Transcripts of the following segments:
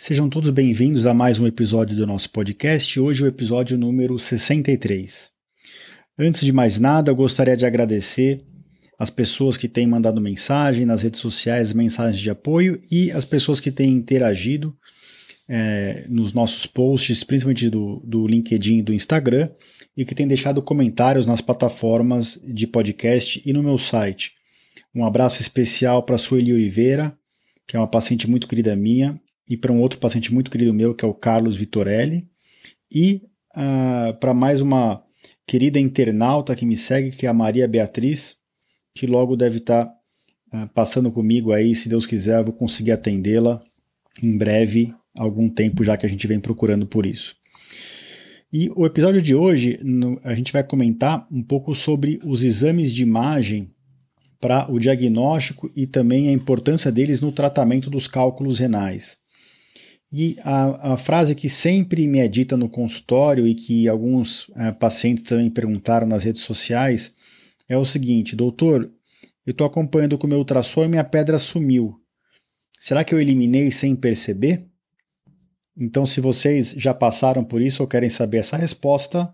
Sejam todos bem-vindos a mais um episódio do nosso podcast. Hoje o episódio número 63. Antes de mais nada, eu gostaria de agradecer as pessoas que têm mandado mensagem nas redes sociais, mensagens de apoio e as pessoas que têm interagido é, nos nossos posts, principalmente do, do LinkedIn e do Instagram, e que têm deixado comentários nas plataformas de podcast e no meu site. Um abraço especial para a Sueli Oliveira, que é uma paciente muito querida minha, e para um outro paciente muito querido meu, que é o Carlos Vitorelli, e uh, para mais uma querida internauta que me segue, que é a Maria Beatriz, que logo deve estar tá, uh, passando comigo aí, se Deus quiser, eu vou conseguir atendê-la em breve, algum tempo já que a gente vem procurando por isso. E o episódio de hoje, no, a gente vai comentar um pouco sobre os exames de imagem para o diagnóstico e também a importância deles no tratamento dos cálculos renais. E a, a, frase que sempre me é dita no consultório e que alguns é, pacientes também perguntaram nas redes sociais é o seguinte: Doutor, eu estou acompanhando com o meu ultrassom e minha pedra sumiu. Será que eu eliminei sem perceber? Então, se vocês já passaram por isso ou querem saber essa resposta,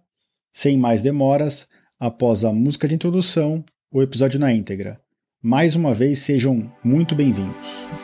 sem mais demoras, após a música de introdução, o episódio na íntegra. Mais uma vez, sejam muito bem-vindos.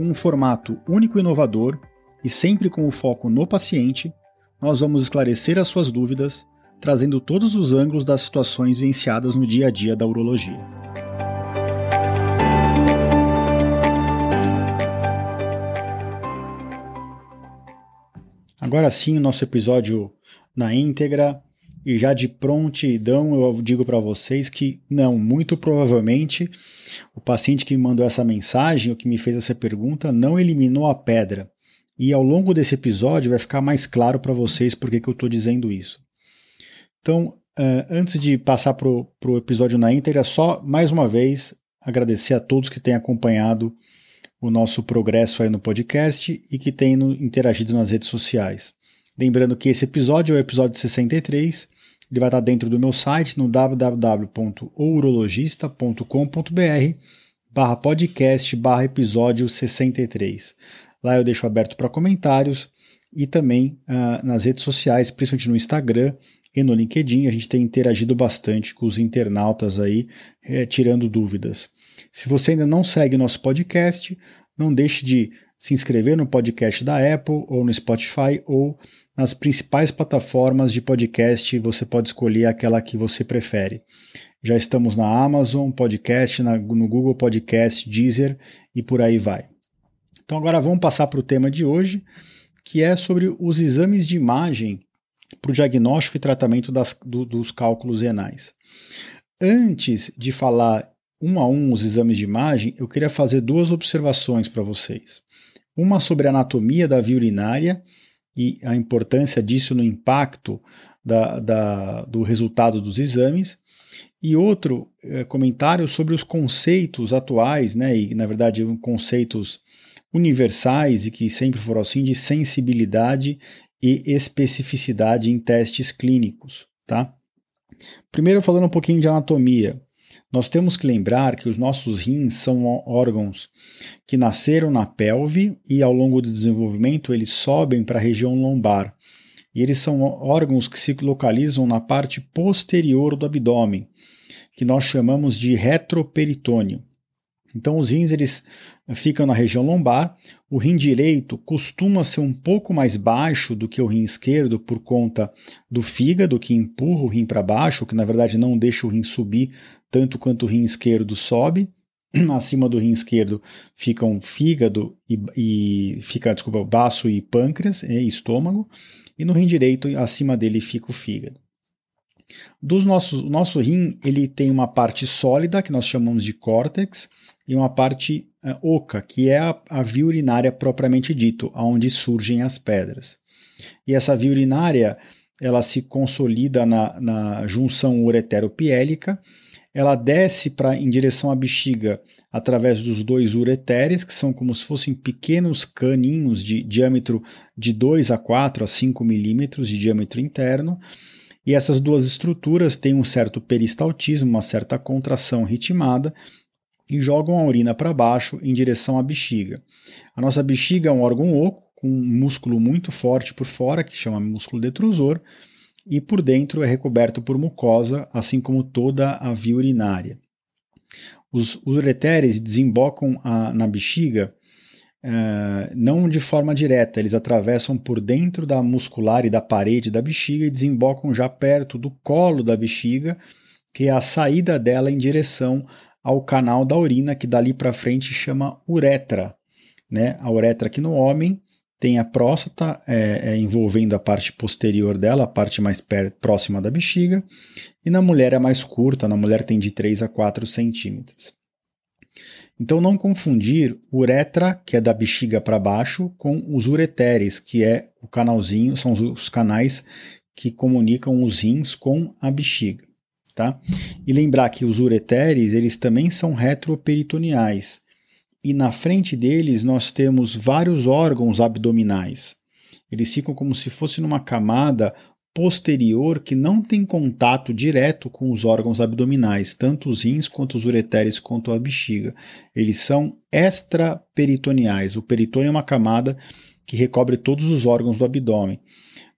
com um formato único e inovador e sempre com o foco no paciente, nós vamos esclarecer as suas dúvidas, trazendo todos os ângulos das situações vivenciadas no dia a dia da urologia. Agora sim, o nosso episódio na íntegra. E já de prontidão eu digo para vocês que não, muito provavelmente o paciente que me mandou essa mensagem, ou que me fez essa pergunta, não eliminou a pedra. E ao longo desse episódio vai ficar mais claro para vocês por que, eu estou dizendo isso. Então, uh, antes de passar para o episódio na íntegra, só mais uma vez agradecer a todos que têm acompanhado o nosso progresso aí no podcast e que têm interagido nas redes sociais. Lembrando que esse episódio é o episódio 63, ele vai estar dentro do meu site no www.ourologista.com.br barra podcast barra episódio 63. Lá eu deixo aberto para comentários e também uh, nas redes sociais, principalmente no Instagram e no LinkedIn, a gente tem interagido bastante com os internautas aí, eh, tirando dúvidas. Se você ainda não segue o nosso podcast, não deixe de se inscrever no podcast da Apple ou no Spotify ou nas principais plataformas de podcast, você pode escolher aquela que você prefere. Já estamos na Amazon Podcast, na, no Google Podcast, Deezer e por aí vai. Então agora vamos passar para o tema de hoje, que é sobre os exames de imagem para o diagnóstico e tratamento das, do, dos cálculos renais. Antes de falar um a um os exames de imagem, eu queria fazer duas observações para vocês. Uma sobre a anatomia da via urinária e a importância disso no impacto da, da, do resultado dos exames, e outro é, comentário sobre os conceitos atuais, né, e na verdade conceitos universais e que sempre foram assim, de sensibilidade e especificidade em testes clínicos. Tá? Primeiro, falando um pouquinho de anatomia. Nós temos que lembrar que os nossos rins são órgãos que nasceram na pelve e ao longo do desenvolvimento eles sobem para a região lombar. E eles são órgãos que se localizam na parte posterior do abdômen, que nós chamamos de retroperitônio. Então os rins eles ficam na região lombar. O rim direito costuma ser um pouco mais baixo do que o rim esquerdo por conta do fígado que empurra o rim para baixo, que na verdade não deixa o rim subir tanto quanto o rim esquerdo sobe. acima do rim esquerdo ficam fígado e, e fica, desculpa, baço e pâncreas e estômago, e no rim direito acima dele fica o fígado. Dos nossos, o nosso rim ele tem uma parte sólida que nós chamamos de córtex e uma parte uh, oca que é a, a via urinária propriamente dito, aonde surgem as pedras. E essa via urinária ela se consolida na, na junção ureteropiélica ela desce para em direção à bexiga através dos dois ureteres, que são como se fossem pequenos caninhos de diâmetro de 2 a 4 a 5 milímetros de diâmetro interno. E essas duas estruturas têm um certo peristaltismo, uma certa contração ritmada, e jogam a urina para baixo em direção à bexiga. A nossa bexiga é um órgão oco, com um músculo muito forte por fora, que chama músculo detrusor, e por dentro é recoberto por mucosa, assim como toda a via urinária. Os, ureteres desembocam a, na bexiga uh, não de forma direta, eles atravessam por dentro da muscular e da parede da bexiga e desembocam já perto do colo da bexiga, que é a saída dela em direção ao canal da urina, que dali para frente chama uretra. Né? A uretra aqui no homem tem a próstata é, é, envolvendo a parte posterior dela, a parte mais próxima da bexiga, e na mulher é mais curta, na mulher tem de 3 a 4 centímetros. Então não confundir uretra, que é da bexiga para baixo, com os ureteres, que é o canalzinho, são os, os canais que comunicam os rins com a bexiga. Tá? E lembrar que os ureteres eles também são retroperitoneais e na frente deles nós temos vários órgãos abdominais. Eles ficam como se fosse numa camada posterior que não tem contato direto com os órgãos abdominais, tanto os rins quanto os ureteres quanto a bexiga. Eles são extraperitoneais. O peritônio é uma camada que recobre todos os órgãos do abdômen.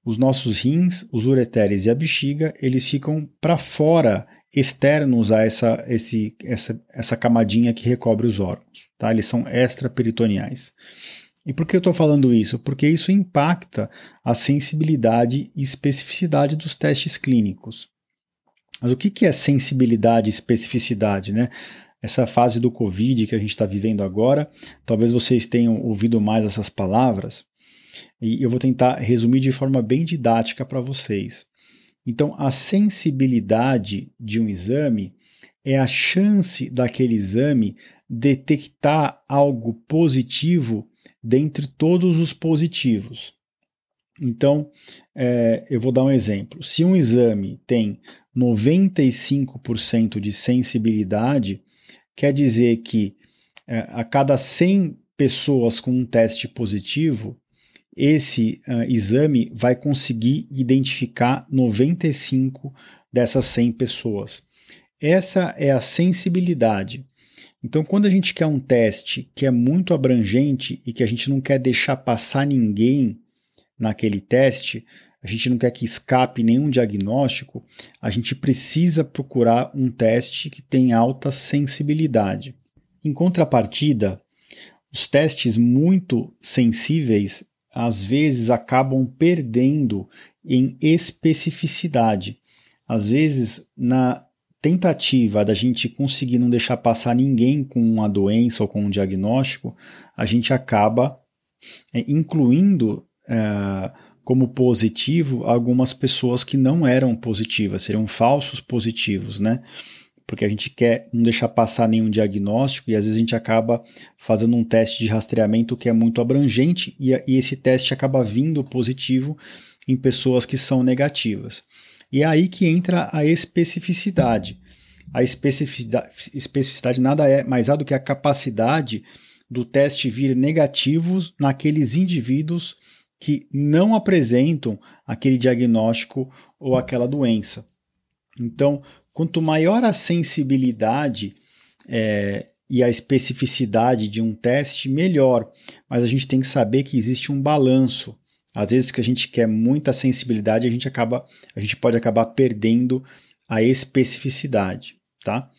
Os nossos rins, os ureteres e a bexiga, eles ficam para fora externos a essa, esse, essa, essa camadinha que recobre os órgãos. Tá? Eles são extraperitoneais. E por que eu estou falando isso? Porque isso impacta a sensibilidade e especificidade dos testes clínicos. Mas o que, que é sensibilidade e especificidade? Né? Essa fase do Covid que a gente está vivendo agora, talvez vocês tenham ouvido mais essas palavras, e eu vou tentar resumir de forma bem didática para vocês. Então, a sensibilidade de um exame é a chance daquele exame detectar algo positivo dentre todos os positivos. Então, é, eu vou dar um exemplo. Se um exame tem 95% de sensibilidade, quer dizer que é, a cada 100 pessoas com um teste positivo, esse uh, exame vai conseguir identificar 95 dessas 100 pessoas. Essa é a sensibilidade. Então, quando a gente quer um teste que é muito abrangente e que a gente não quer deixar passar ninguém naquele teste, a gente não quer que escape nenhum diagnóstico, a gente precisa procurar um teste que tem alta sensibilidade. Em contrapartida, os testes muito sensíveis às vezes acabam perdendo em especificidade. Às vezes, na tentativa da gente conseguir não deixar passar ninguém com uma doença ou com um diagnóstico, a gente acaba é, incluindo é, como positivo algumas pessoas que não eram positivas, seriam falsos positivos, né? Porque a gente quer não deixar passar nenhum diagnóstico e às vezes a gente acaba fazendo um teste de rastreamento que é muito abrangente e, e esse teste acaba vindo positivo em pessoas que são negativas. E é aí que entra a especificidade. A especificidade, especificidade nada é mais do que a capacidade do teste vir negativo naqueles indivíduos que não apresentam aquele diagnóstico ou aquela doença. Então, Quanto maior a sensibilidade é, e a especificidade de um teste, melhor. Mas a gente tem que saber que existe um balanço. Às vezes que a gente quer muita sensibilidade, a gente acaba, a gente pode acabar perdendo a especificidade, tá?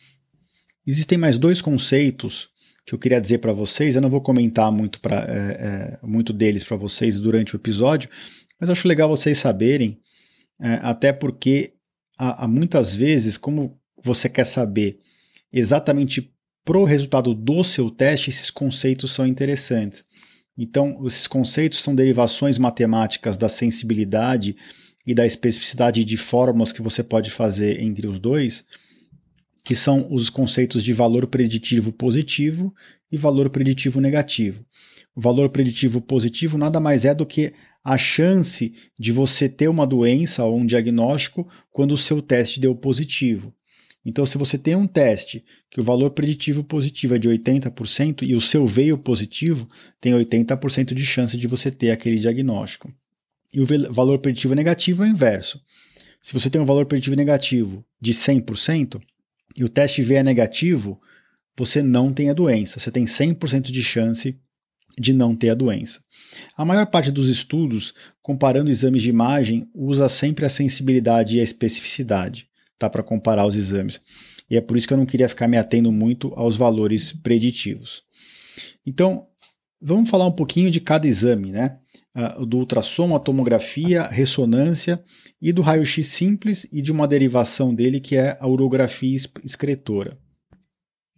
Existem mais dois conceitos que eu queria dizer para vocês. Eu não vou comentar muito, pra, é, é, muito deles para vocês durante o episódio, mas acho legal vocês saberem, é, até porque há, há muitas vezes, como você quer saber exatamente para o resultado do seu teste, esses conceitos são interessantes. Então, esses conceitos são derivações matemáticas da sensibilidade e da especificidade de fórmulas que você pode fazer entre os dois, que são os conceitos de valor preditivo positivo e valor preditivo negativo. O valor preditivo positivo nada mais é do que a chance de você ter uma doença ou um diagnóstico quando o seu teste deu positivo. Então, se você tem um teste que o valor preditivo positivo é de 80% e o seu veio positivo, tem 80% de chance de você ter aquele diagnóstico. E o valor preditivo negativo é o inverso. Se você tem um valor preditivo negativo de 100% e o teste V é negativo, você não tem a doença. Você tem 100% de chance de não ter a doença. A maior parte dos estudos, comparando exames de imagem, usa sempre a sensibilidade e a especificidade tá, para comparar os exames. E é por isso que eu não queria ficar me atendo muito aos valores preditivos. Então, vamos falar um pouquinho de cada exame, né? Uh, do ultrassom, a tomografia, ressonância e do raio-x simples e de uma derivação dele que é a urografia excretora.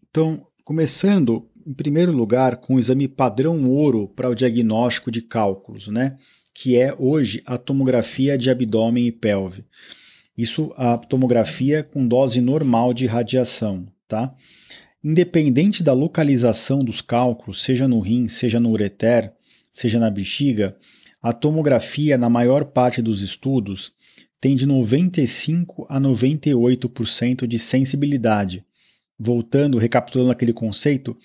Então, começando em primeiro lugar com o exame padrão ouro para o diagnóstico de cálculos, né? Que é hoje a tomografia de abdômen e pelve. Isso a tomografia com dose normal de radiação, tá? Independente da localização dos cálculos, seja no rim, seja no ureter, seja na bexiga, a tomografia, na maior parte dos estudos, tem de 95 a 98% de sensibilidade. Voltando, recapitulando aquele conceito,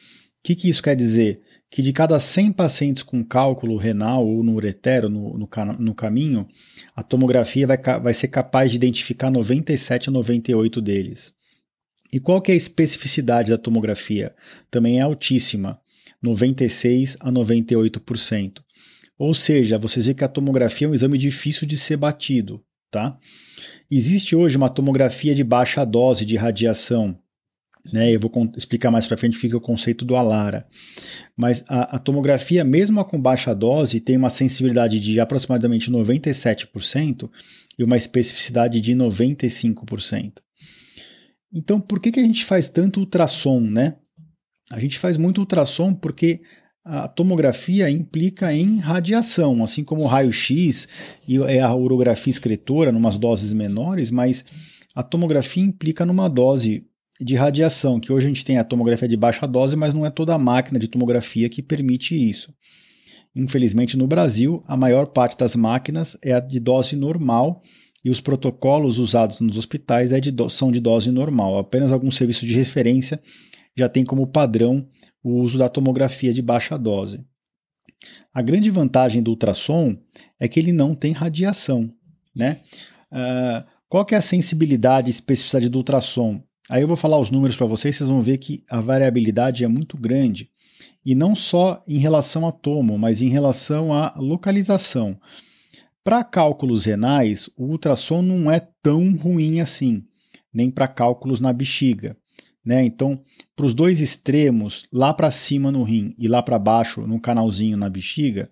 o que, que isso quer dizer? que de cada 100 pacientes com cálculo renal ou no uretero, no, no, no caminho, a tomografia vai, vai ser capaz de identificar 97 a 98 deles. E qual que é a especificidade da tomografia? Também é altíssima, 96 a 98%. Ou seja, vocês veem que a tomografia é um exame difícil de ser batido, tá? Existe hoje uma tomografia de baixa dose de radiação, né? Eu vou explicar mais para frente o que é o conceito do Alara. Mas a, a, tomografia, mesmo com baixa dose, tem uma sensibilidade de aproximadamente 97% e uma especificidade de 95%. Então, por que, que a gente faz tanto ultrassom, né? A gente faz muito ultrassom porque a tomografia implica em radiação, assim como o raio-x e é a urografia excretora, numas doses menores, mas a tomografia implica numa dose de radiação, que hoje a gente tem a tomografia de baixa dose, mas não é toda a máquina de tomografia que permite isso. Infelizmente, no Brasil, a maior parte das máquinas é a de dose normal e os protocolos usados nos hospitais é de são de dose normal. Apenas alguns serviços de referência já tem como padrão o uso da tomografia de baixa dose. A grande vantagem do ultrassom é que ele não tem radiação. Né? Uh, qual é a sensibilidade e especificidade do ultrassom? Aí eu vou falar os números para vocês, vocês vão ver que a variabilidade é muito grande. E não só em relação a tomo, mas em relação à localização. Para cálculos renais, o ultrassom não é tão ruim assim, nem para cálculos na bexiga. Né? Então, para os dois extremos, lá para cima no rim e lá para baixo no canalzinho na bexiga,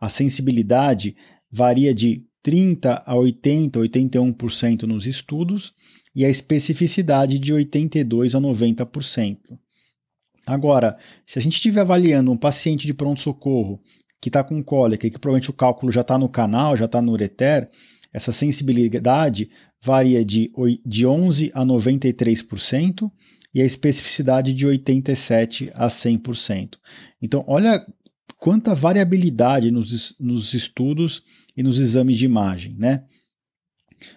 a sensibilidade varia de 30 a 80, 81% nos estudos e a especificidade de 82 a 90%. Agora, se a gente estiver avaliando um paciente de pronto-socorro que está com cólica e que provavelmente o cálculo já está no canal, já está no ureter, essa sensibilidade varia de, de 11 a 93% e a especificidade de 87 a 100%. Então, olha quanta variabilidade nos, nos estudos e nos exames de imagem, né?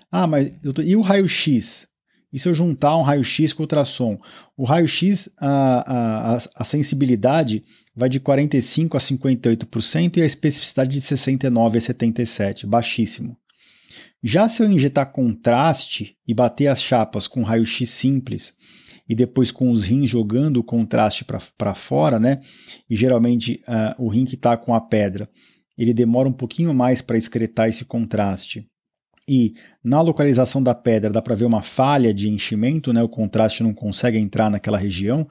Ah, mas doutor, e o raio-x? E se eu juntar um raio-x com ultrassom? O raio-x, a, a, a sensibilidade vai de 45% a 58% e a especificidade de 69% a 77%, baixíssimo. Já se eu injetar contraste e bater as chapas com raio-x simples e depois com os rins jogando o contraste para fora, né? E geralmente uh, o rim que está com a pedra, ele demora um pouquinho mais para excretar esse contraste e na localização da pedra dá para ver uma falha de enchimento, né? o contraste não consegue entrar naquela região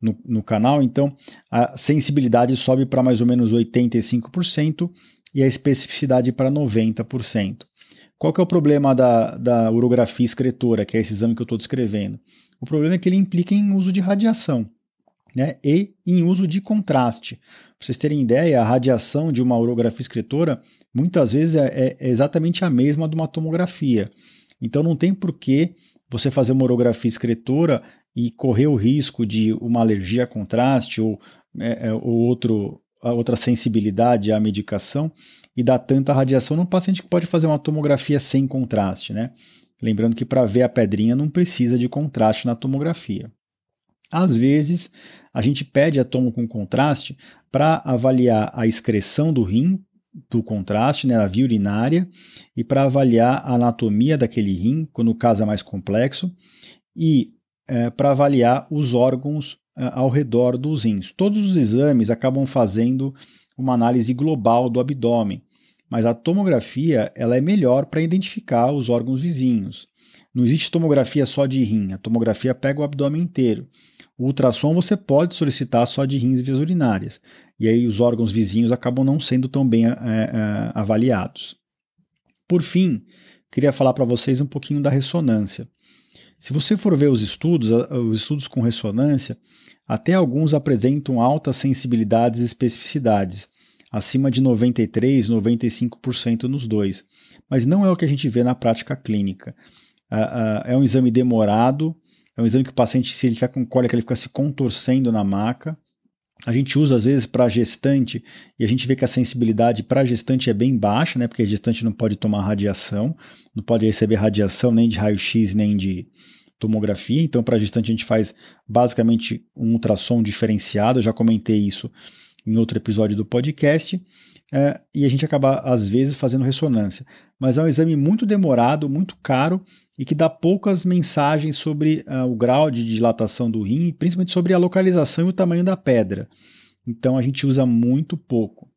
no, no canal, então a sensibilidade sobe para mais ou menos 85% e a especificidade para 90%. Qual que é o problema da, da urografia excretora, que é esse exame que eu estou descrevendo? O problema é que ele implica em uso de radiação. né, e em uso de contraste. Para vocês terem ideia, a radiação de uma urografia excretora muitas vezes é, é exatamente a mesma de uma tomografia. Então não tem por que você fazer uma urografia excretora e correr o risco de uma alergia a contraste ou, é, é ou outro, outra sensibilidade à medicação e dar tanta radiação num paciente que pode fazer uma tomografia sem contraste, né? Lembrando que para ver a pedrinha não precisa de contraste na tomografia. Às vezes, a gente pede a tomo com contraste para avaliar a excreção do rim do contraste, né, a via urinária, e para avaliar a anatomia daquele rim, quando o caso é mais complexo, e é, para avaliar os órgãos ao redor dos rins. Todos os exames acabam fazendo uma análise global do abdômen, mas a tomografia ela é melhor para identificar os órgãos vizinhos. Não existe tomografia só de rim, a tomografia pega o abdômen inteiro. O ultrassom você pode solicitar só de rins e vias urinárias, e aí os órgãos vizinhos acabam não sendo tão bem é, é, avaliados. Por fim, queria falar para vocês um pouquinho da ressonância. Se você for ver os estudos, os estudos com ressonância, até alguns apresentam altas sensibilidades e especificidades, acima de 93, 95% nos dois. Mas não é o que a gente vê na prática clínica. É um exame demorado, é um exame que o paciente, se ele ficar com cólica, ele fica se contorcendo na maca. A gente usa às vezes para gestante e a gente vê que a sensibilidade para gestante é bem baixa, né? Porque a gestante não pode tomar radiação, não pode receber radiação nem de raio-x nem de tomografia. Então, para gestante, a gente faz basicamente um ultrassom diferenciado. Eu já comentei isso em outro episódio do podcast. É, e a gente acaba, às vezes, fazendo ressonância. Mas é um exame muito demorado, muito caro e que dá poucas mensagens sobre uh, o grau de dilatação do rim, principalmente sobre a localização e o tamanho da pedra. Então a gente usa muito pouco.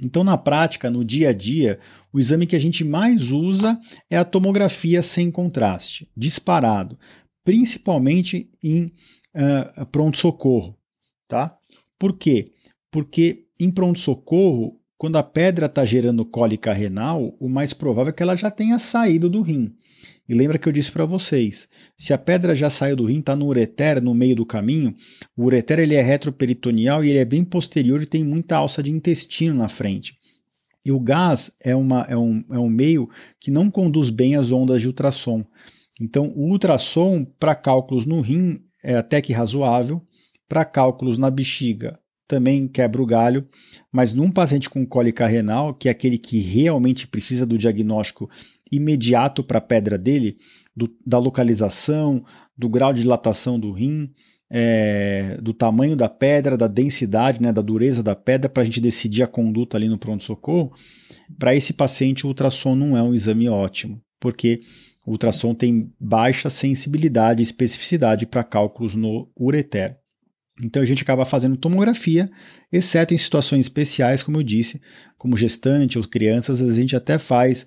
Então, na prática, no dia a dia, o exame que a gente mais usa é a tomografia sem contraste, disparado, principalmente em uh, pronto-socorro. Tá? Por quê? Porque em pronto-socorro, quando a pedra está gerando cólica renal, o mais provável é que ela já tenha saído do rim. E lembra que eu disse para vocês, se a pedra já saiu do rim, está no ureter, no meio do caminho, o ureter ele é retroperitoneal e ele é bem posterior e tem muita alça de intestino na frente. E o gás é, uma, é, um, é um meio que não conduz bem as ondas de ultrassom. Então, o ultrassom para cálculos no rim é até que razoável, para cálculos na bexiga também quebra o galho, mas num paciente com cólica renal, que é aquele que realmente precisa do diagnóstico imediato para a pedra dele, do, da localização, do grau de dilatação do rim, é, do tamanho da pedra, da densidade, né, da dureza da pedra, para a gente decidir a conduta ali no pronto-socorro. Para esse paciente, o ultrassom não é um exame ótimo, porque o ultrassom tem baixa sensibilidade e especificidade para cálculos no ureter. Então a gente acaba fazendo tomografia, exceto em situações especiais, como eu disse, como gestante ou crianças, a gente até faz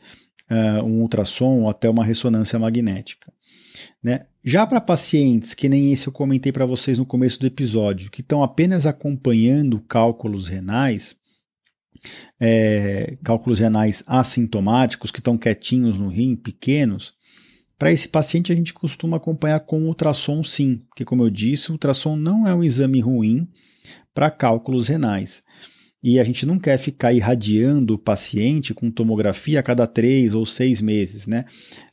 uh, um ultrassom ou até uma ressonância magnética. Né? Já para pacientes, que nem esse eu comentei para vocês no começo do episódio, que estão apenas acompanhando cálculos renais, é, cálculos renais assintomáticos, que estão quietinhos no rim, pequenos, para esse paciente, a gente costuma acompanhar com ultrassom sim, porque, como eu disse, o ultrassom não é um exame ruim para cálculos renais. E a gente não quer ficar irradiando o paciente com tomografia a cada três ou seis meses, né?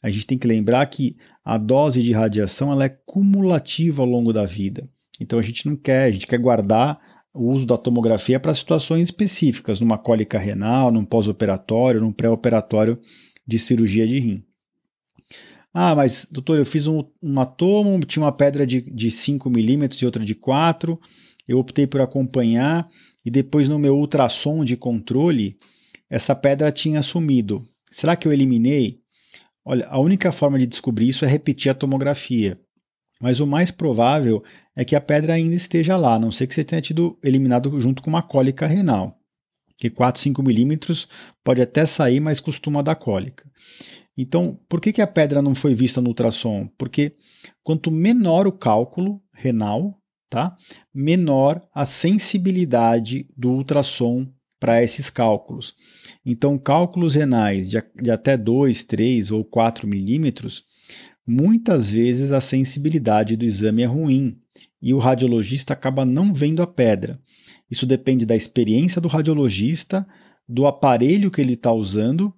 A gente tem que lembrar que a dose de radiação ela é cumulativa ao longo da vida. Então a gente não quer, a gente quer guardar o uso da tomografia para situações específicas, numa cólica renal, num pós-operatório, num pré-operatório de cirurgia de rim. Ah, mas doutor, eu fiz um, um atomo, tinha uma pedra de, de 5 milímetros e outra de 4, eu optei por acompanhar e depois no meu ultrassom de controle, essa pedra tinha sumido. Será que eu eliminei? Olha, a única forma de descobrir isso é repetir a tomografia. Mas o mais provável é que a pedra ainda esteja lá, a não ser que você tenha tido eliminado junto com uma cólica renal. Que 4, 5 milímetros pode até sair, mas costuma dar cólica. Então, por que, que a pedra não foi vista no ultrassom? Porque quanto menor o cálculo renal, tá? menor a sensibilidade do ultrassom para esses cálculos. Então, cálculos renais de, de até 2, 3 ou 4 milímetros, muitas vezes a sensibilidade do exame é ruim e o radiologista acaba não vendo a pedra. Isso depende da experiência do radiologista, do aparelho que ele está usando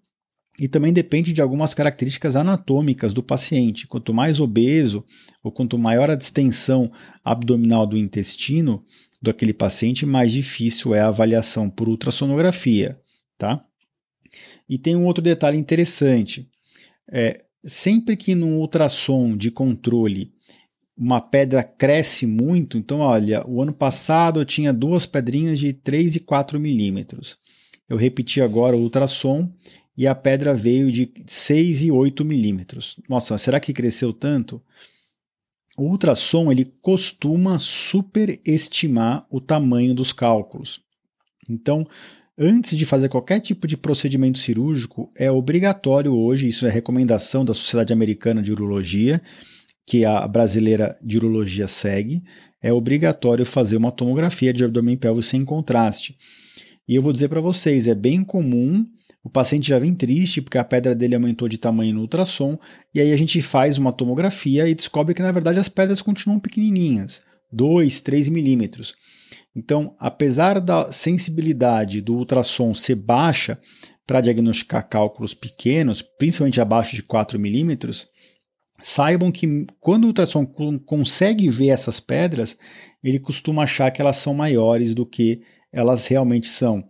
e também depende de algumas características anatômicas do paciente. Quanto mais obeso ou quanto maior a distensão abdominal do intestino daquele paciente, mais difícil é a avaliação por ultrassonografia, tá? E tem um outro detalhe interessante. É, sempre que no ultrassom de controle uma pedra cresce muito, então olha, o ano passado eu tinha duas pedrinhas de 3 e 4 milímetros. Eu repeti agora o ultrassom e a pedra veio de 6 e 8 milímetros. Nossa, será que cresceu tanto? O ultrassom ele costuma superestimar o tamanho dos cálculos. Então, antes de fazer qualquer tipo de procedimento cirúrgico, é obrigatório hoje, isso é recomendação da Sociedade Americana de Urologia, que a brasileira de urologia segue, é obrigatório fazer uma tomografia de abdômen pélvico sem contraste. E eu vou dizer para vocês, é bem comum o paciente já vem triste porque a pedra dele aumentou de tamanho no ultrassom, e aí a gente faz uma tomografia e descobre que na verdade as pedras continuam pequenininhas, 2, 3 milímetros. Então, apesar da sensibilidade do ultrassom ser baixa para diagnosticar cálculos pequenos, principalmente abaixo de 4 milímetros, saibam que quando o ultrassom consegue ver essas pedras, ele costuma achar que elas são maiores do que elas realmente são.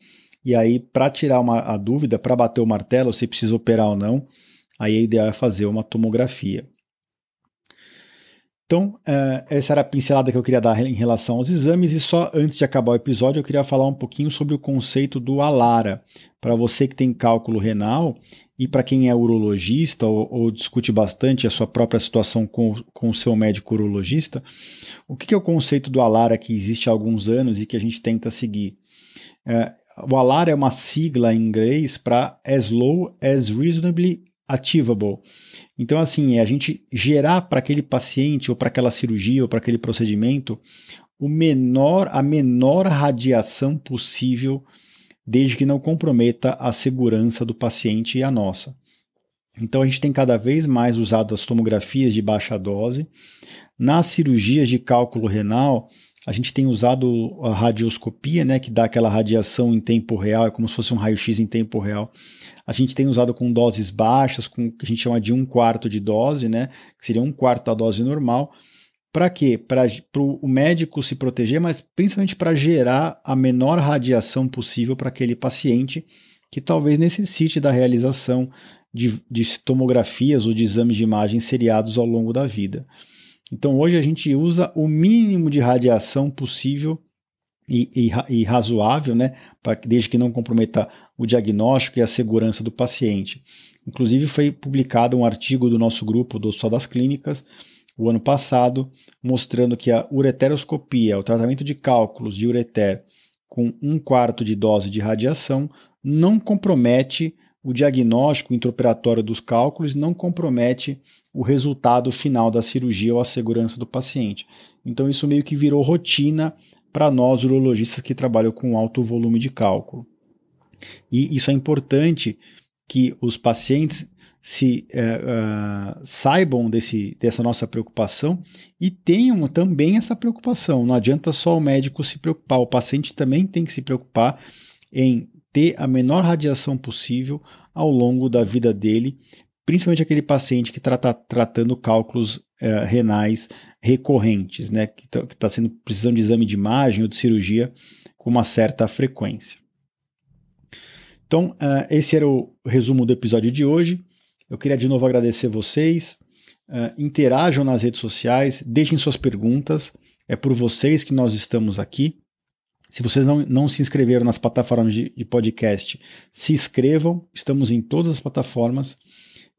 E aí, para tirar uma, a dúvida, para bater o martelo, se precisa operar ou não, aí a ideia é fazer uma tomografia. Então, uh, essa era a pincelada que eu queria dar em relação aos exames, e só antes de acabar o episódio, eu queria falar um pouquinho sobre o conceito do ALARA. Para você que tem cálculo renal e para quem é urologista ou, ou, discute bastante a sua própria situação com, com o seu médico urologista, o que é o conceito do ALARA que existe há alguns anos e que a gente tenta seguir? Uh, o ALAR é uma sigla em inglês para as low as reasonably achievable. Então, assim, é a gente gerar para aquele paciente, ou para aquela cirurgia, ou para aquele procedimento, o menor, a menor radiação possível, desde que não comprometa a segurança do paciente e a nossa. Então, a gente tem cada vez mais usado as tomografias de baixa dose. Nas cirurgias de cálculo renal, a gente tem usado a radioscopia, né, que dá aquela radiação em tempo real, é como se fosse um raio-x em tempo real. A gente tem usado com doses baixas, com que a gente chama de um quarto de dose, né, que seria um quarto da dose normal. Para quê? Para o médico se proteger, mas principalmente para gerar a menor radiação possível para aquele paciente que talvez necessite da realização de, de tomografias ou de exames de imagem seriados ao longo da vida. Então hoje a gente usa o mínimo de radiação possível e, e, e razoável, né, desde que não comprometa o diagnóstico e a segurança do paciente. Inclusive foi publicado um artigo do nosso grupo do Hospital das Clínicas o ano passado, mostrando que a ureteroscopia, o tratamento de cálculos de ureter com um quarto de dose de radiação, não compromete o diagnóstico intraoperatório dos cálculos não compromete o resultado final da cirurgia ou a segurança do paciente. Então, isso meio que virou rotina para nós urologistas que trabalham com alto volume de cálculo. E isso é importante que os pacientes se uh, saibam desse, dessa nossa preocupação e tenham também essa preocupação. Não adianta só o médico se preocupar, o paciente também tem que se preocupar em ter a menor radiação possível ao longo da vida dele, principalmente aquele paciente que está tratando cálculos uh, renais recorrentes, né, que está tá sendo precisando de exame de imagem ou de cirurgia com uma certa frequência. Então, uh, esse era o resumo do episódio de hoje. Eu queria de novo agradecer vocês. Uh, interajam nas redes sociais, deixem suas perguntas. É por vocês que nós estamos aqui. Se vocês não, não se inscreveram nas plataformas de, de podcast, se inscrevam. Estamos em todas as plataformas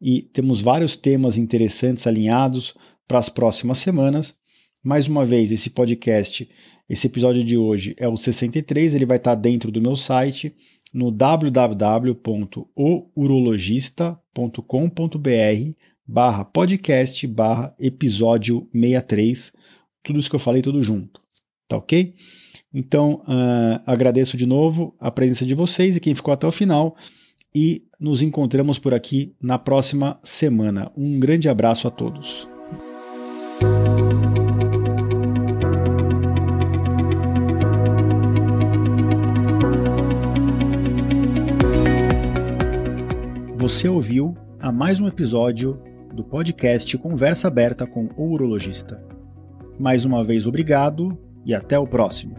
e temos vários temas interessantes alinhados para as próximas semanas. Mais uma vez, esse podcast, esse episódio de hoje é o 63, ele vai estar dentro do meu site no www.urologista.com.br barra podcast barra episódio 63. Tudo isso que eu falei, tudo junto. Tá ok? Então, uh, agradeço de novo a presença de vocês e quem ficou até o final. E nos encontramos por aqui na próxima semana. Um grande abraço a todos. Você ouviu a mais um episódio do podcast Conversa Aberta com o Urologista. Mais uma vez, obrigado e até o próximo.